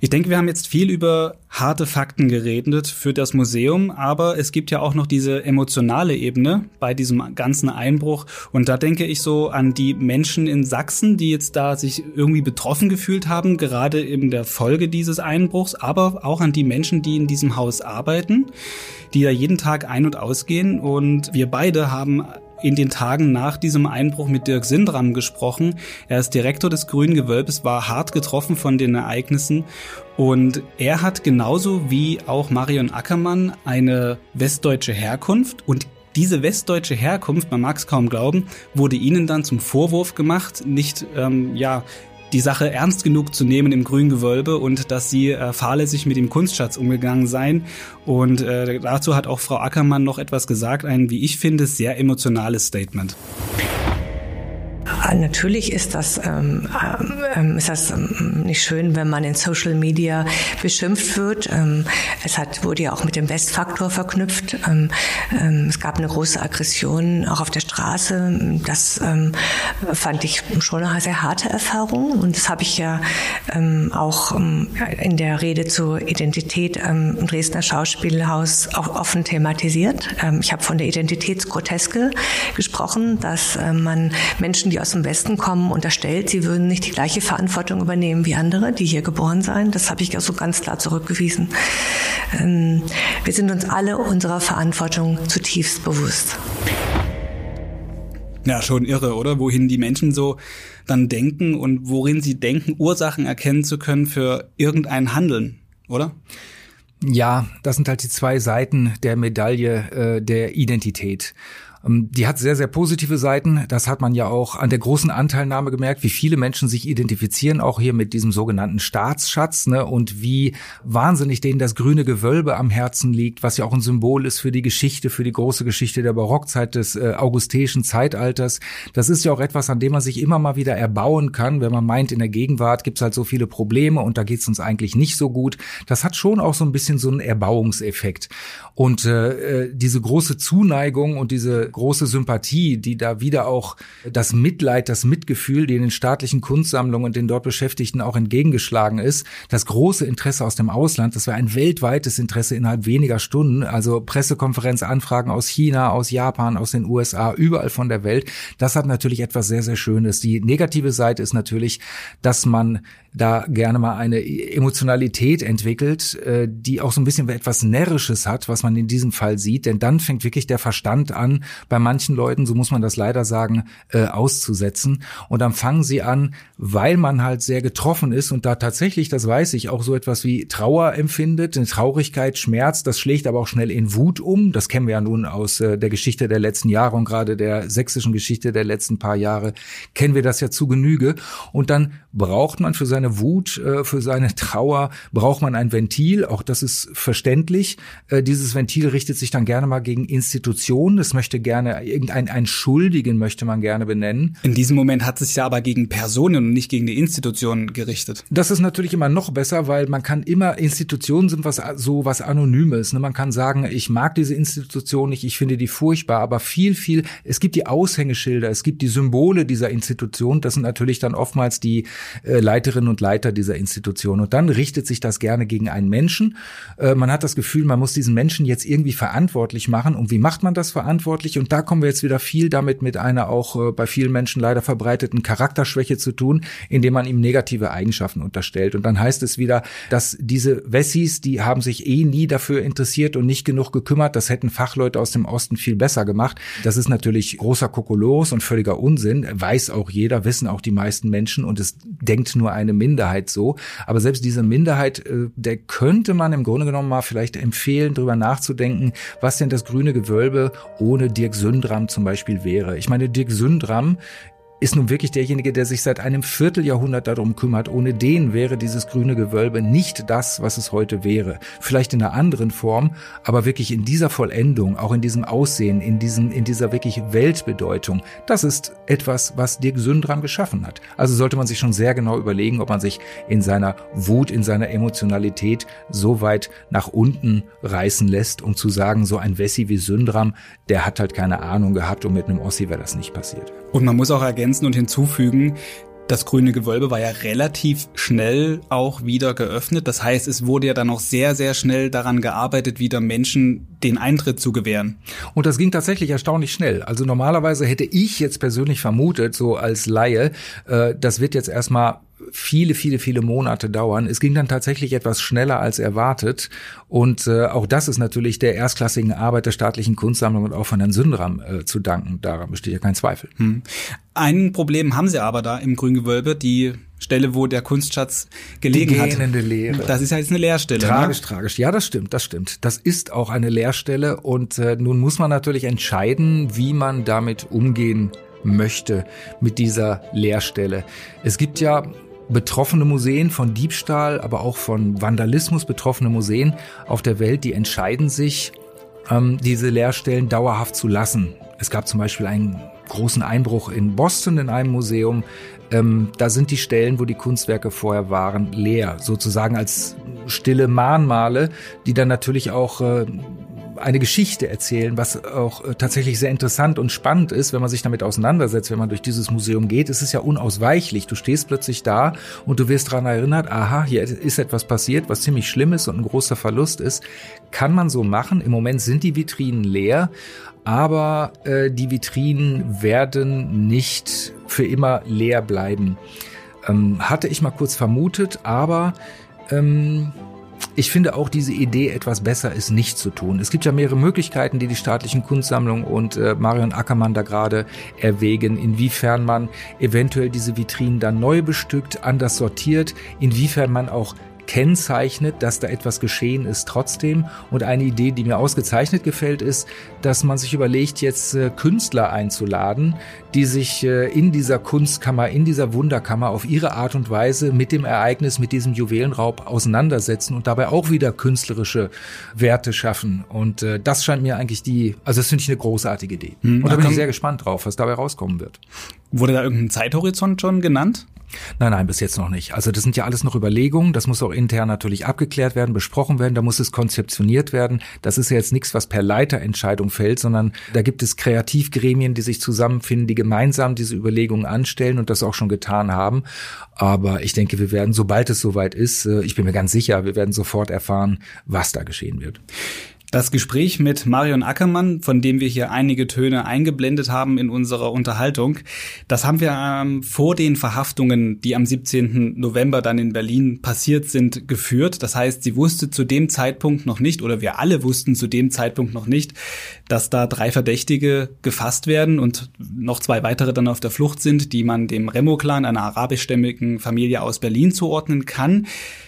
[SPEAKER 2] Ich denke, wir haben jetzt viel über harte Fakten geredet für das Museum, aber es gibt ja auch noch diese emotionale Ebene bei diesem ganzen Einbruch. Und da denke ich so an die Menschen in Sachsen, die jetzt da sich irgendwie betroffen gefühlt haben, gerade in der Folge dieses Einbruchs, aber auch an die Menschen, die in diesem Haus arbeiten, die da jeden Tag ein- und ausgehen. Und wir beide haben in den Tagen nach diesem Einbruch mit Dirk Sindram gesprochen. Er ist Direktor des Grünen Gewölbes, war hart getroffen von den Ereignissen und er hat genauso wie auch Marion Ackermann eine westdeutsche Herkunft und diese westdeutsche Herkunft, man mag es kaum glauben, wurde ihnen dann zum Vorwurf gemacht, nicht ähm, ja die Sache ernst genug zu nehmen im grünen Gewölbe und dass sie äh, fahrlässig mit dem Kunstschatz umgegangen seien. Und äh, dazu hat auch Frau Ackermann noch etwas gesagt, ein, wie ich finde, sehr emotionales Statement.
[SPEAKER 4] Natürlich ist das, ähm, ähm, ist das ähm, nicht schön, wenn man in Social Media beschimpft wird. Ähm, es hat, wurde ja auch mit dem Westfaktor verknüpft. Ähm, es gab eine große Aggression auch auf der Straße. Das fand ich schon eine sehr harte Erfahrung. Und das habe ich ja auch in der Rede zur Identität im Dresdner Schauspielhaus auch offen thematisiert. ich habe von der Identitätsgroteske gesprochen, dass man Menschen, die aus dem Westen kommen, unterstellt, sie würden nicht die gleiche Verantwortung übernehmen wie andere, die hier geboren seien. Das habe ich ja so ganz klar zurückgewiesen. Ähm, wir sind uns alle unserer Verantwortung zutiefst bewusst.
[SPEAKER 2] Ja, schon irre, oder? Wohin die Menschen so dann denken und worin sie denken, Ursachen erkennen zu können für irgendein Handeln, oder?
[SPEAKER 3] Ja, das sind halt die zwei Seiten der Medaille äh, der Identität. Ähm, die hat sehr, sehr positive Seiten. Das hat man ja auch an der großen Anteilnahme gemerkt, wie viele Menschen sich identifizieren, auch hier mit diesem sogenannten Staatsschatz, ne, und wie wahnsinnig denen das grüne Gewölbe am Herzen liegt, was ja auch ein Symbol ist für die Geschichte, für die große Geschichte der Barockzeit des äh, augusteischen Zeitalters. Das ist ja auch etwas, an dem man sich immer mal wieder erbauen kann, wenn man meint, in der Gegenwart gibt's halt so viele Probleme und da geht's uns eigentlich nicht so gut. Das hat schon auch so ein bisschen so einen Erbauungseffekt. Und äh, äh diese große Zuneigung und diese große Sympathie, die da wieder auch das Mitleid, das Mitgefühl, die in den staatlichen Kunstsammlungen und den dort Beschäftigten auch entgegengeschlagen ist, das große Interesse aus dem Ausland, das war ein weltweites Interesse innerhalb weniger Stunden, also Pressekonferenzanfragen aus China, aus Japan, aus den USA, überall von der Welt, das hat natürlich etwas sehr, sehr Schönes. Die negative Seite ist natürlich, dass man da gerne mal eine Emotionalität entwickelt, äh, die auch so ein bisschen etwas Närrisches hat, was man in diesem Fall sieht. Denn dann fängt wirklich der Verstand an, bei manchen Leuten, so muss man das leider sagen, äh, auszusetzen. Und dann fangen sie an, weil man halt sehr getroffen ist und da tatsächlich, das weiß ich, auch so etwas wie Trauer empfindet, eine Traurigkeit, Schmerz, das schlägt aber auch schnell in Wut um. Das kennen wir ja nun aus äh, der Geschichte der letzten Jahre und gerade der sächsischen Geschichte der letzten paar Jahre kennen wir das ja zu Genüge. Und dann braucht man für seine Wut, äh, für seine Trauer, braucht man ein Ventil. Auch das ist verständlich. Äh, dieses Ventil richtet sich dann gerne mal gegen Institutionen. Es möchte gerne irgendein ein Schuldigen möchte man gerne benennen.
[SPEAKER 2] In diesem Moment hat es ja aber gegen Personen und nicht gegen die Institutionen gerichtet.
[SPEAKER 3] Das ist natürlich immer noch besser, weil man kann immer Institutionen sind was so was Anonymes. Ne? Man kann sagen, ich mag diese Institution nicht, ich finde die furchtbar, aber viel viel. Es gibt die Aushängeschilder, es gibt die Symbole dieser Institution. Das sind natürlich dann oftmals die äh, Leiterinnen und Leiter dieser Institution. Und dann richtet sich das gerne gegen einen Menschen. Äh, man hat das Gefühl, man muss diesen Menschen jetzt irgendwie verantwortlich machen. Und wie macht man das verantwortlich? Und da kommen wir jetzt wieder viel damit mit einer auch äh, bei vielen Menschen leider verbreiteten Charakterschwäche zu tun, indem man ihm negative Eigenschaften unterstellt. Und dann heißt es wieder, dass diese Wessis, die haben sich eh nie dafür interessiert und nicht genug gekümmert. Das hätten Fachleute aus dem Osten viel besser gemacht. Das ist natürlich großer Kokolos und völliger Unsinn. Weiß auch jeder, wissen auch die meisten Menschen und es denkt nur eine Minderheit so. Aber selbst diese Minderheit, äh, der könnte man im Grunde genommen mal vielleicht empfehlen, darüber nachzudenken, was denn das grüne Gewölbe ohne Dirk Sündram zum Beispiel wäre. Ich meine, Dirk Sündram ist nun wirklich derjenige, der sich seit einem Vierteljahrhundert darum kümmert. Ohne den wäre dieses grüne Gewölbe nicht das, was es heute wäre. Vielleicht in einer anderen Form, aber wirklich in dieser Vollendung, auch in diesem Aussehen, in diesem, in dieser wirklich Weltbedeutung. Das ist etwas, was Dirk Sündram geschaffen hat. Also sollte man sich schon sehr genau überlegen, ob man sich in seiner Wut, in seiner Emotionalität so weit nach unten reißen lässt, um zu sagen, so ein Wessi wie Sündram, der hat halt keine Ahnung gehabt und mit einem Ossi wäre das nicht passiert.
[SPEAKER 2] Und man muss auch ergänzen und hinzufügen, das grüne Gewölbe war ja relativ schnell auch wieder geöffnet. Das heißt, es wurde ja dann auch sehr, sehr schnell daran gearbeitet, wieder Menschen den Eintritt zu gewähren.
[SPEAKER 3] Und das ging tatsächlich erstaunlich schnell. Also normalerweise hätte ich jetzt persönlich vermutet, so als Laie, äh, das wird jetzt erstmal viele, viele, viele Monate dauern. Es ging dann tatsächlich etwas schneller als erwartet. Und äh, auch das ist natürlich der erstklassigen Arbeit der staatlichen Kunstsammlung und auch von Herrn Sündram äh, zu danken. Daran besteht ja kein Zweifel. Hm.
[SPEAKER 2] Ein Problem haben sie aber da im Grüngewölbe, die Stelle, wo der Kunstschatz gelegen die
[SPEAKER 3] hat. Leere.
[SPEAKER 2] Das ist halt jetzt eine Leerstelle.
[SPEAKER 3] Ne? Tragisch, ne? tragisch. Ja, das stimmt, das stimmt. Das ist auch eine Leerstelle und äh, nun muss man natürlich entscheiden, wie man damit umgehen möchte mit dieser Leerstelle. Es gibt ja betroffene Museen von Diebstahl, aber auch von Vandalismus betroffene Museen auf der Welt, die entscheiden sich, ähm, diese Leerstellen dauerhaft zu lassen. Es gab zum Beispiel einen großen Einbruch in Boston in einem Museum. Ähm, da sind die Stellen, wo die Kunstwerke vorher waren, leer, sozusagen als stille Mahnmale, die dann natürlich auch äh, eine Geschichte erzählen, was auch äh, tatsächlich sehr interessant und spannend ist, wenn man sich damit auseinandersetzt, wenn man durch dieses Museum geht. Es ist ja unausweichlich. Du stehst plötzlich da und du wirst daran erinnert, aha, hier ist etwas passiert, was ziemlich schlimm ist und ein großer Verlust ist. Kann man so machen. Im Moment sind die Vitrinen leer, aber äh, die Vitrinen werden nicht für immer leer bleiben. Ähm, hatte ich mal kurz vermutet, aber ähm, ich finde auch diese Idee etwas besser ist nicht zu tun. Es gibt ja mehrere Möglichkeiten, die die staatlichen Kunstsammlungen und äh, Marion Ackermann da gerade erwägen, inwiefern man eventuell diese Vitrinen dann neu bestückt, anders sortiert, inwiefern man auch kennzeichnet, dass da etwas geschehen ist trotzdem. Und eine Idee, die mir ausgezeichnet gefällt, ist, dass man sich überlegt, jetzt äh, Künstler einzuladen, die sich äh, in dieser Kunstkammer, in dieser Wunderkammer auf ihre Art und Weise mit dem Ereignis, mit diesem Juwelenraub auseinandersetzen und dabei auch wieder künstlerische Werte schaffen. Und äh, das scheint mir eigentlich die, also das finde ich eine großartige Idee. Mhm. Und da bin ich sehr gespannt drauf, was dabei rauskommen wird.
[SPEAKER 2] Wurde da irgendein Zeithorizont schon genannt?
[SPEAKER 3] Nein, nein, bis jetzt noch nicht. Also das sind ja alles noch Überlegungen. Das muss auch intern natürlich abgeklärt werden, besprochen werden. Da muss es konzeptioniert werden. Das ist ja jetzt nichts, was per Leiterentscheidung fällt, sondern da gibt es Kreativgremien, die sich zusammenfinden, die gemeinsam diese Überlegungen anstellen und das auch schon getan haben. Aber ich denke, wir werden, sobald es soweit ist, äh, ich bin mir ganz sicher, wir werden sofort erfahren, was da geschehen wird.
[SPEAKER 2] Das Gespräch mit Marion Ackermann, von dem wir hier einige Töne eingeblendet haben in unserer Unterhaltung, das haben wir ähm, vor den Verhaftungen, die am 17. November dann in Berlin passiert sind, geführt. Das heißt, sie wusste zu dem Zeitpunkt noch nicht, oder wir alle wussten zu dem Zeitpunkt noch nicht, dass da drei Verdächtige gefasst werden und noch zwei weitere dann auf der Flucht sind, die man dem Remo-Clan, einer arabischstämmigen Familie aus Berlin zuordnen kann,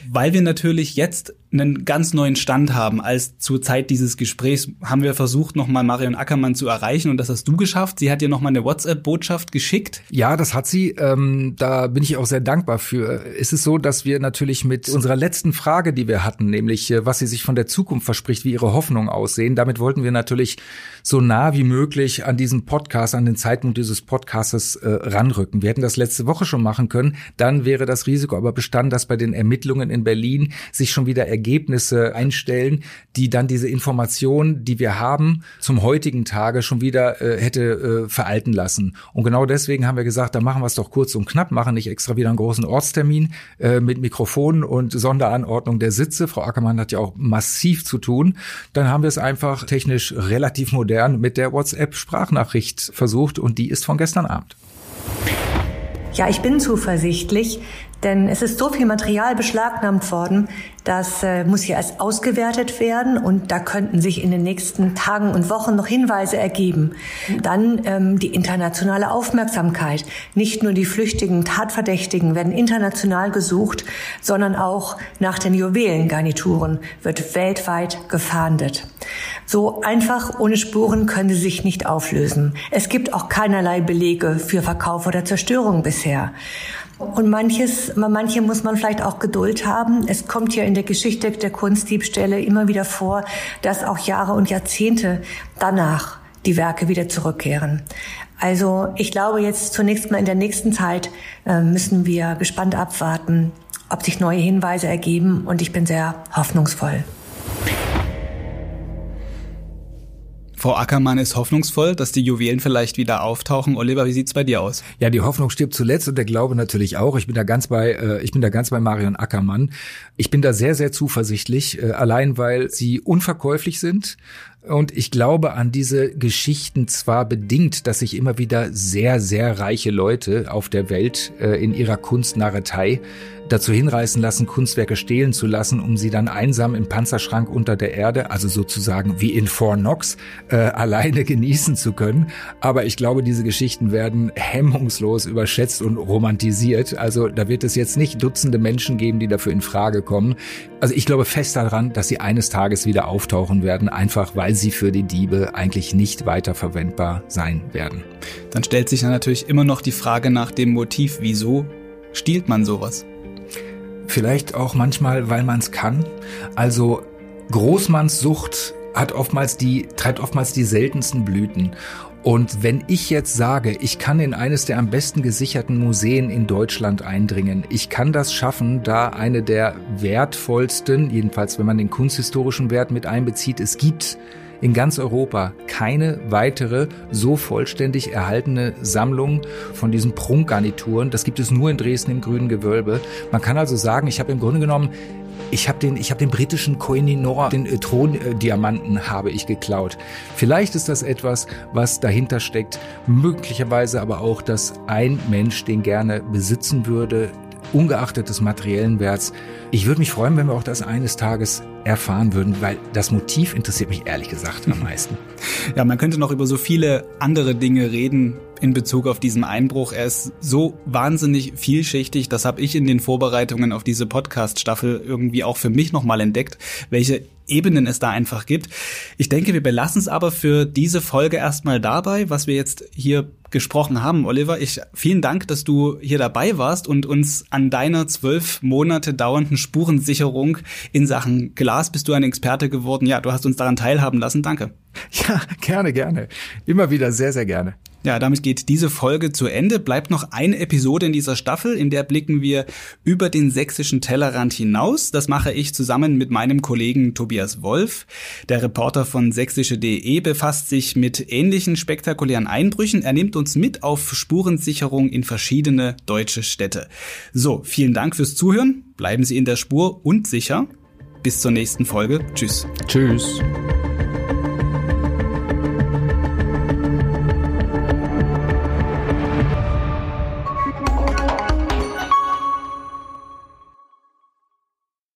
[SPEAKER 2] weil wir natürlich jetzt einen ganz neuen Stand haben. Als zur Zeit dieses Gesprächs haben wir versucht, nochmal Marion Ackermann zu erreichen und das hast du geschafft. Sie hat dir nochmal eine WhatsApp-Botschaft geschickt.
[SPEAKER 3] Ja, das hat sie. Ähm, da bin ich auch sehr dankbar für. Es ist so, dass wir natürlich mit unserer letzten Frage, die wir hatten, nämlich äh, was sie sich von der Zukunft verspricht, wie ihre Hoffnungen aussehen, damit wollten wir natürlich so nah wie möglich an diesen Podcast, an den Zeitpunkt dieses Podcastes äh, ranrücken. Wir hätten das letzte Woche schon machen können. Dann wäre das Risiko aber bestanden, dass bei den Ermittlungen in Berlin sich schon wieder Ergebnisse einstellen, die dann diese Information, die wir haben, zum heutigen Tage schon wieder äh, hätte äh, veralten lassen. Und genau deswegen haben wir gesagt, da machen wir es doch kurz und knapp, machen nicht extra wieder einen großen Ortstermin äh, mit Mikrofonen und Sonderanordnung der Sitze. Frau Ackermann hat ja auch massiv zu tun. Dann haben wir es einfach technisch relativ modern mit der WhatsApp-Sprachnachricht versucht und die ist von gestern Abend.
[SPEAKER 4] Ja, ich bin zuversichtlich, denn es ist so viel Material beschlagnahmt worden, das äh, muss hier erst ausgewertet werden und da könnten sich in den nächsten Tagen und Wochen noch Hinweise ergeben. Dann ähm, die internationale Aufmerksamkeit. Nicht nur die flüchtigen Tatverdächtigen werden international gesucht, sondern auch nach den Juwelengarnituren wird weltweit gefahndet. So einfach ohne Spuren können sie sich nicht auflösen. Es gibt auch keinerlei Belege für Verkauf oder Zerstörung bisher. Und manches, manche muss man vielleicht auch Geduld haben. Es kommt ja in der Geschichte der Kunstdiebstähle immer wieder vor, dass auch Jahre und Jahrzehnte danach die Werke wieder zurückkehren. Also ich glaube jetzt zunächst mal in der nächsten Zeit äh, müssen wir gespannt abwarten, ob sich neue Hinweise ergeben und ich bin sehr hoffnungsvoll.
[SPEAKER 2] Frau Ackermann ist hoffnungsvoll, dass die Juwelen vielleicht wieder auftauchen. Oliver, wie sieht's bei dir aus?
[SPEAKER 3] Ja, die Hoffnung stirbt zuletzt und der Glaube natürlich auch. Ich bin da ganz bei, äh, ich bin da ganz bei Marion Ackermann. Ich bin da sehr, sehr zuversichtlich, äh, allein weil sie unverkäuflich sind. Und ich glaube an diese Geschichten zwar bedingt, dass sich immer wieder sehr, sehr reiche Leute auf der Welt äh, in ihrer Kunstnarretei dazu hinreißen lassen, Kunstwerke stehlen zu lassen, um sie dann einsam im Panzerschrank unter der Erde, also sozusagen wie in Fort Knox, äh, alleine genießen zu können. Aber ich glaube, diese Geschichten werden hemmungslos überschätzt und romantisiert. Also da wird es jetzt nicht Dutzende Menschen geben, die dafür in Frage kommen. Also ich glaube fest daran, dass sie eines Tages wieder auftauchen werden, einfach weil sie für die Diebe eigentlich nicht weiter verwendbar sein werden.
[SPEAKER 2] Dann stellt sich dann natürlich immer noch die Frage nach dem Motiv, wieso stiehlt man sowas?
[SPEAKER 3] Vielleicht auch manchmal, weil man es kann. Also Großmannssucht hat oftmals die, treibt oftmals die seltensten Blüten. Und wenn ich jetzt sage, ich kann in eines der am besten gesicherten Museen in Deutschland eindringen, ich kann das schaffen, da eine der wertvollsten, jedenfalls wenn man den kunsthistorischen Wert mit einbezieht, es gibt in ganz Europa keine weitere so vollständig erhaltene Sammlung von diesen Prunkgarnituren. Das gibt es nur in Dresden im Grünen Gewölbe. Man kann also sagen, ich habe im Grunde genommen ich habe den, ich habe den britischen Koh-i-Noor, den äh, Throndiamanten habe ich geklaut. Vielleicht ist das etwas, was dahinter steckt. Möglicherweise aber auch, dass ein Mensch den gerne besitzen würde, ungeachtet des materiellen Werts. Ich würde mich freuen, wenn wir auch das eines Tages erfahren würden, weil das Motiv interessiert mich ehrlich gesagt am meisten.
[SPEAKER 2] Ja, man könnte noch über so viele andere Dinge reden in Bezug auf diesen Einbruch. Er ist so wahnsinnig vielschichtig. Das habe ich in den Vorbereitungen auf diese Podcast-Staffel irgendwie auch für mich nochmal entdeckt, welche Ebenen es da einfach gibt. Ich denke, wir belassen es aber für diese Folge erstmal dabei, was wir jetzt hier gesprochen haben. Oliver, ich vielen Dank, dass du hier dabei warst und uns an deiner zwölf Monate dauernden Spurensicherung in Sachen Glas bist du ein Experte geworden. Ja, du hast uns daran teilhaben lassen. Danke.
[SPEAKER 3] Ja, gerne, gerne. Immer wieder sehr, sehr gerne.
[SPEAKER 2] Ja, damit geht diese Folge zu Ende. Bleibt noch eine Episode in dieser Staffel, in der blicken wir über den sächsischen Tellerrand hinaus. Das mache ich zusammen mit meinem Kollegen Tobias Wolf. Der Reporter von sächsische.de befasst sich mit ähnlichen spektakulären Einbrüchen. Er nimmt uns mit auf Spurensicherung in verschiedene deutsche Städte. So, vielen Dank fürs Zuhören. Bleiben Sie in der Spur und sicher. Bis zur nächsten Folge. Tschüss.
[SPEAKER 3] Tschüss.